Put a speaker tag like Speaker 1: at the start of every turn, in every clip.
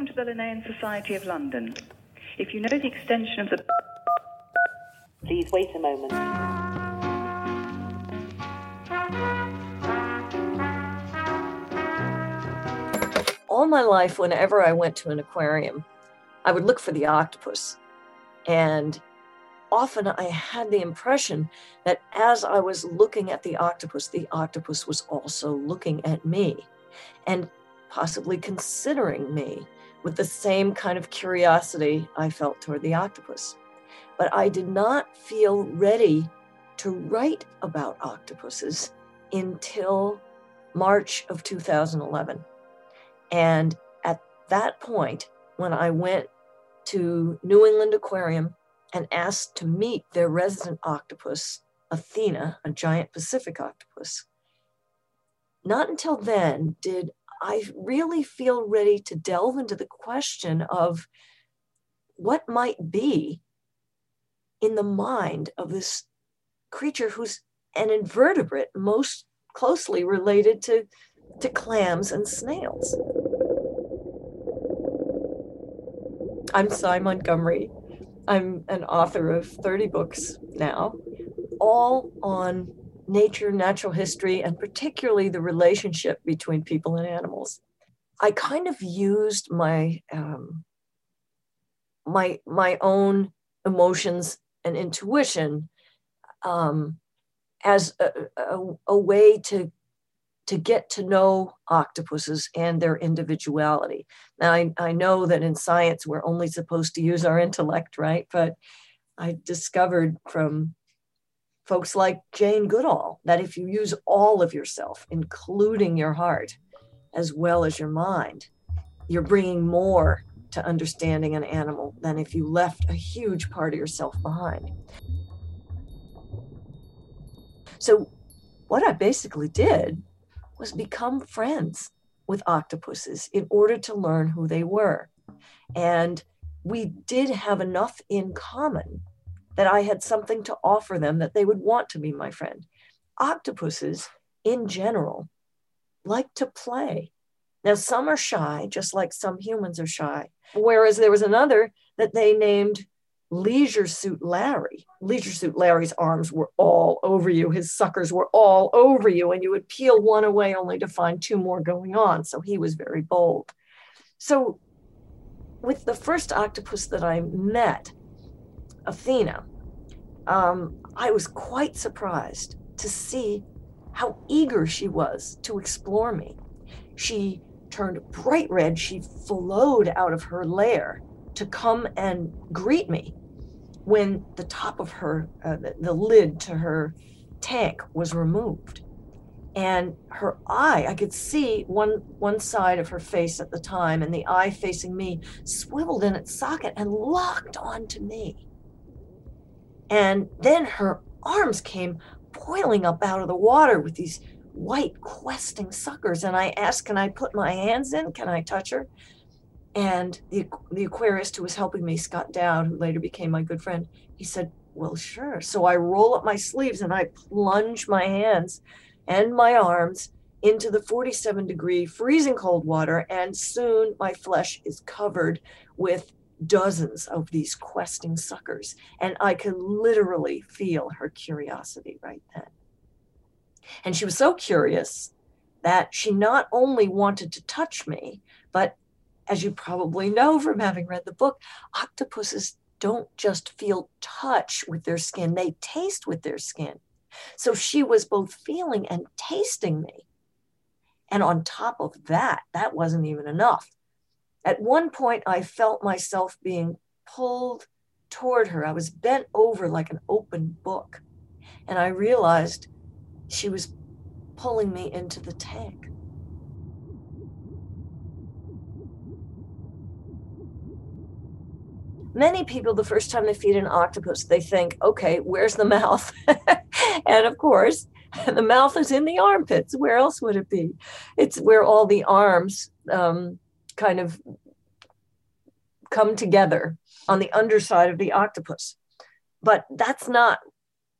Speaker 1: Welcome to the Linnean Society of London. If you know the extension of the.
Speaker 2: Please wait a moment.
Speaker 3: All my life, whenever I went to an aquarium, I would look for the octopus. And often I had the impression that as I was looking at the octopus, the octopus was also looking at me and possibly considering me with the same kind of curiosity I felt toward the octopus. But I did not feel ready to write about octopuses until March of 2011. And at that point, when I went to New England Aquarium and asked to meet their resident octopus, Athena, a giant Pacific octopus, not until then did I really feel ready to delve into the question of what might be in the mind of this creature who's an invertebrate most closely related to, to clams and snails. I'm Sy Montgomery. I'm an author of 30 books now, all on nature, natural history, and particularly the relationship between people and animals. I kind of used my um, my my own emotions and intuition um, as a, a, a way to to get to know octopuses and their individuality. Now, I, I know that in science we're only supposed to use our intellect, right? But I discovered from folks like Jane Goodall that if you use all of yourself, including your heart as well as your mind, you're bringing more to understanding an animal than if you left a huge part of yourself behind. So, what I basically did was become friends with octopuses in order to learn who they were. And we did have enough in common that I had something to offer them that they would want to be my friend. Octopuses, in general, like to play. Now, some are shy, just like some humans are shy. Whereas there was another that they named Leisure Suit Larry. Leisure Suit Larry's arms were all over you, his suckers were all over you, and you would peel one away only to find two more going on. So he was very bold. So, with the first octopus that I met, Athena, um, I was quite surprised to see how eager she was to explore me. She turned bright red. She flowed out of her lair to come and greet me when the top of her, uh, the, the lid to her tank was removed. And her eye, I could see one one side of her face at the time, and the eye facing me swiveled in its socket and locked onto me. And then her arms came boiling up out of the water with these white questing suckers. And I asked, Can I put my hands in? Can I touch her? And the, the aquarist who was helping me, Scott Dowd, who later became my good friend, he said, Well, sure. So I roll up my sleeves and I plunge my hands and my arms into the 47 degree freezing cold water. And soon my flesh is covered with dozens of these questing suckers. And I could literally feel her curiosity right then. And she was so curious that she not only wanted to touch me, but as you probably know from having read the book, octopuses don't just feel touch with their skin, they taste with their skin. So she was both feeling and tasting me. And on top of that, that wasn't even enough. At one point, I felt myself being pulled toward her. I was bent over like an open book. And I realized she was pulling me into the tank. Many people, the first time they feed an octopus, they think, okay, where's the mouth? and of course, the mouth is in the armpits. Where else would it be? It's where all the arms um, kind of come together on the underside of the octopus. But that's not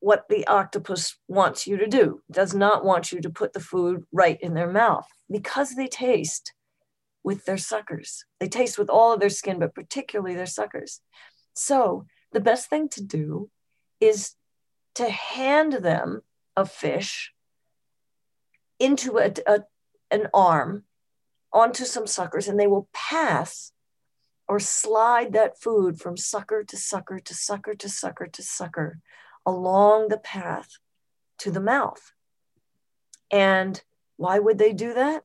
Speaker 3: what the octopus wants you to do. It does not want you to put the food right in their mouth because they taste. with their suckers. They taste with all of their skin, but particularly their suckers. So the best thing to do is to hand them a fish into a, a, an arm onto some suckers, and they will pass or slide that food from sucker to sucker to sucker to sucker to sucker along the path to the mouth. And why would they do that?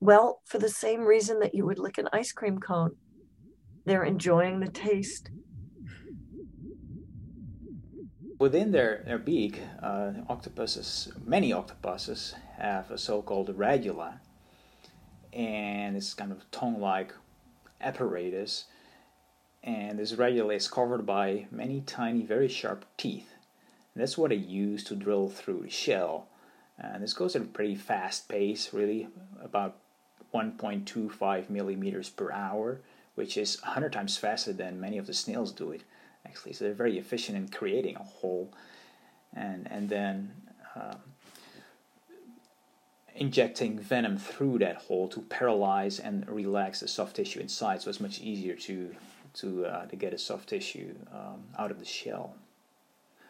Speaker 3: Well, for the same reason that you would lick an ice cream cone. They're enjoying the taste.
Speaker 4: Within their, their beak, uh, octopuses, many octopuses have a so-called radula, and it's kind of tongue-like apparatus. And this radula is covered by many tiny, very sharp teeth. And that's what they use to drill through the shell. And this goes at a pretty fast pace, really, about 1.25 millimeters per hour, which is 100 times faster than many of the snails do it, actually. So they're very efficient in creating a hole and, and then um, injecting venom through that hole to paralyze and relax the soft tissue inside. So it's much easier to, to, uh, to get a soft tissue um, out of the shell.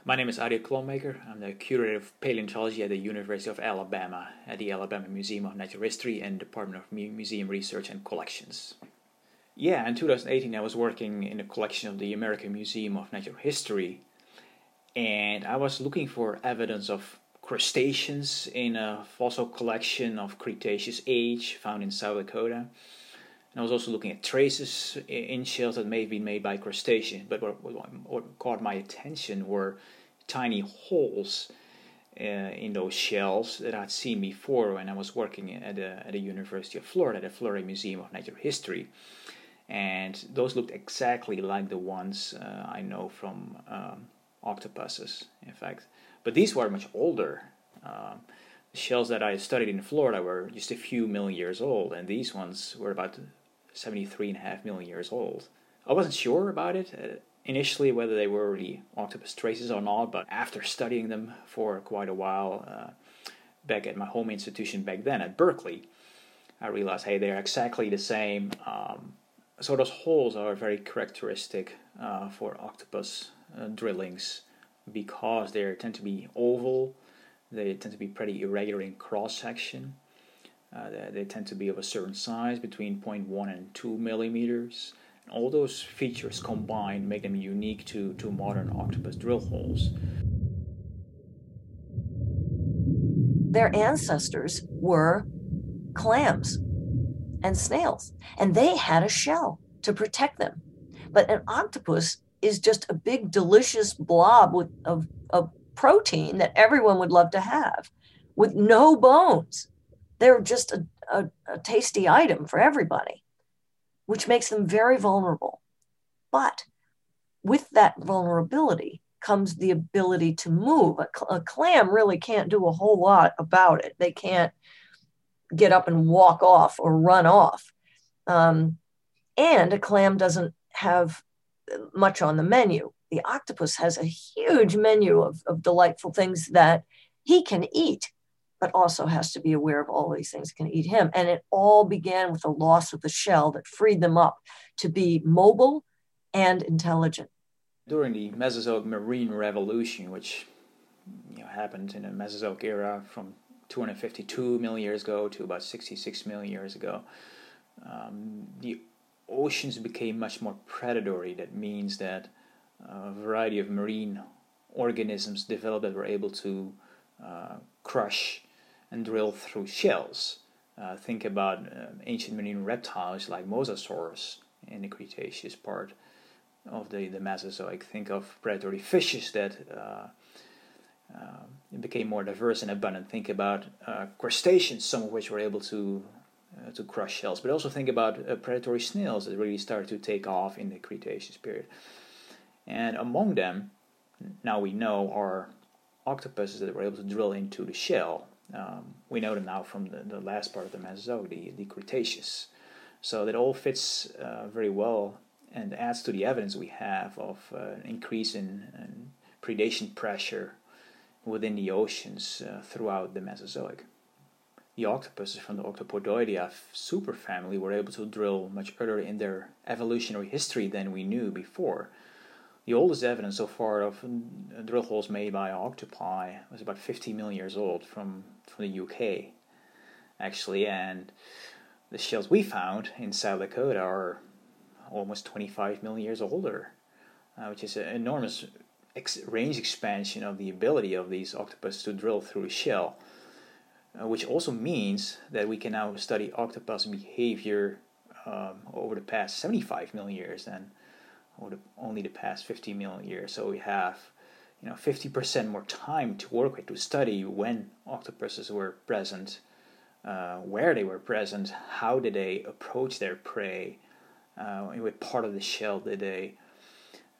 Speaker 4: My name is Arjen Klompmaker. I'm the curator of paleontology at the University of Alabama at the Alabama Museum of Natural History and Department of Museum Research and Collections. Yeah, in 2018 I was working in a collection of the American Museum of Natural History and I was looking for evidence of crustaceans in a fossil collection of Cretaceous age found in South Dakota. And I was also looking at traces in shells that may have been made by crustaceans. But what, what caught my attention were tiny holes uh, in those shells that I'd seen before when I was working at the, at the University of Florida, the Florida Museum of Natural History. And those looked exactly like the ones uh, I know from um, octopuses, in fact. But these were much older. Um, the shells that I studied in Florida were just a few million years old, and these ones were about 73 and a half million years old. I wasn't sure about it uh, initially whether they were really octopus traces or not, but after studying them for quite a while uh, back at my home institution back then at Berkeley, I realized, hey, they're exactly the same. Um, so those holes are very characteristic uh, for octopus uh, drillings because they tend to be oval, they tend to be pretty irregular in cross section. Uh, they, they, tend to be of a certain size, between 0.1 and 2 millimeters. And all those features combined make them unique to, to modern octopus drill holes.
Speaker 3: Their ancestors were clams and snails, and they had a shell to protect them. But an octopus is just a big delicious blob with, of, of protein that everyone would love to have with no bones. They're just a, a, a tasty item for everybody, which makes them very vulnerable. But with that vulnerability comes the ability to move. A, a, clam really can't do a whole lot about it. They can't get up and walk off or run off. Um, and a clam doesn't have much on the menu. The octopus has a huge menu of, of delightful things that he can eat, but also has to be aware of all these things can eat him. And it all began with the loss of the shell that freed them up to be mobile and intelligent.
Speaker 4: During the Mesozoic marine revolution, which you know, happened in the Mesozoic era from 252 million years ago to about 66 million years ago, um, the oceans became much more predatory. That means that a variety of marine organisms developed that were able to uh, crush and drill through shells. Uh, think about uh, ancient marine reptiles like mosasaurs in the Cretaceous part of the, the Mesozoic. Think of predatory fishes that uh, uh, became more diverse and abundant. Think about uh, crustaceans, some of which were able to uh, to crush shells, but also think about uh, predatory snails that really started to take off in the Cretaceous period. And among them, now we know, are octopuses that were able to drill into the shell. Um, we know them now from the, the, last part of the Mesozoic, the, the Cretaceous. So that all fits uh, very well and adds to the evidence we have of uh, an increase in, in, predation pressure within the oceans uh, throughout the Mesozoic. The octopuses from the Octopodoidea superfamily were able to drill much earlier in their evolutionary history than we knew before. The oldest evidence so far of drill holes made by octopi was about 50 million years old from, from the UK, actually, and the shells we found in South Dakota are almost 25 million years older, uh, which is an enormous ex- range expansion of the ability of these octopus to drill through a shell uh, which also means that we can now study octopus behavior um, over the past 75 million years and the, only the past 50 million years. So we have you know 50% more time to work with to study when octopuses were present, uh, where they were present, how did they approach their prey, uh, what part of the shell did they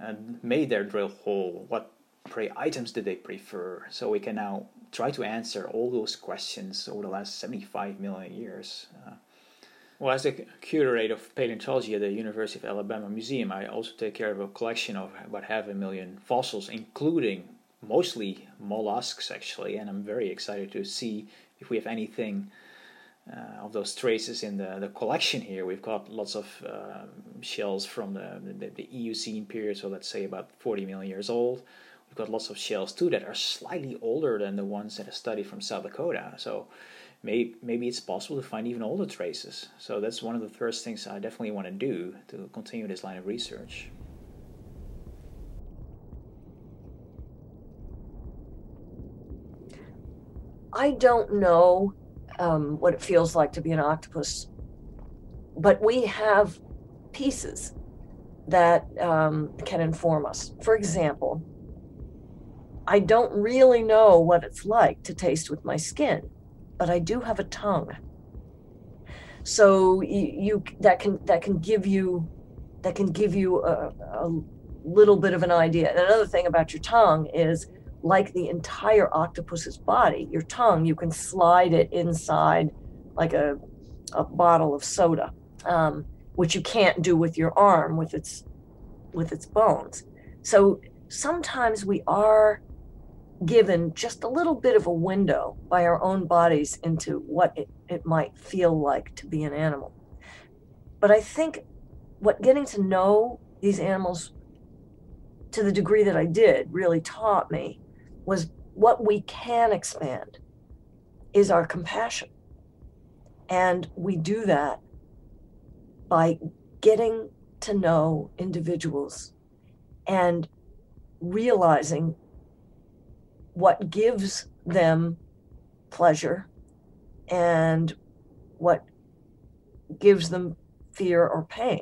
Speaker 4: uh, made their drill hole, what prey items did they prefer. So we can now try to answer all those questions over the last 75 million years. Uh, well, as the curator of paleontology at the University of Alabama Museum, I also take care of a collection of about half a million fossils, including mostly mollusks, actually, and I'm very excited to see if we have anything uh, of those traces in the, the collection here. We've got lots of uh, shells from the, the, the Eocene period, so let's say about 40 million years old. We've got lots of shells too that are slightly older than the ones that are studied from South Dakota. So maybe maybe it's possible to find even older traces. So that's one of the first things I definitely want to do to continue this line of research.
Speaker 3: I don't know um, what it feels like to be an octopus, but we have pieces that um, can inform us. For example, I don't really know what it's like to taste with my skin, but I do have a tongue. So you, you that can that can give you that can give you a, a little bit of an idea. And another thing about your tongue is like the entire octopus's body, your tongue, you can slide it inside like a, a bottle of soda, um, which you can't do with your arm with its with its bones. So sometimes we are given just a little bit of a window by our own bodies into what it, it might feel like to be an animal. But I think what getting to know these animals to the degree that I did really taught me was what we can expand is our compassion. And we do that by getting to know individuals and realizing what gives them pleasure and what gives them fear or pain.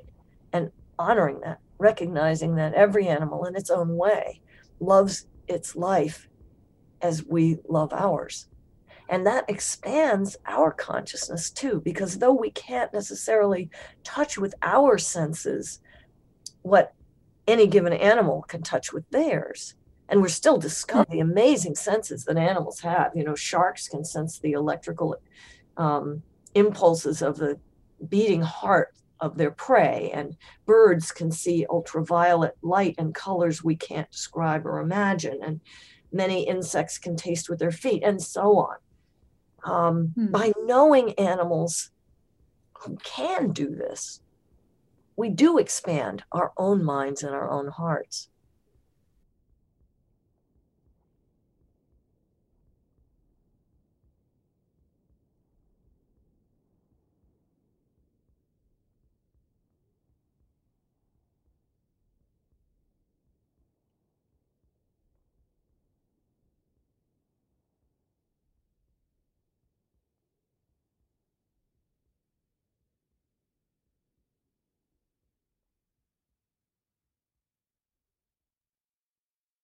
Speaker 3: And honoring that recognizing that every animal in its own way loves its life as we love ours. And that expands our consciousness too because though we can't necessarily touch with our senses what any given animal can touch with theirs and we're still discovering the amazing senses that animals have. You know, sharks can sense the electrical um, impulses of the beating heart of their prey, and birds can see ultraviolet light and colors we can't describe or imagine, and many insects can taste with their feet, and so on. Um, hmm. By knowing animals who can do this, we do expand our own minds and our own hearts.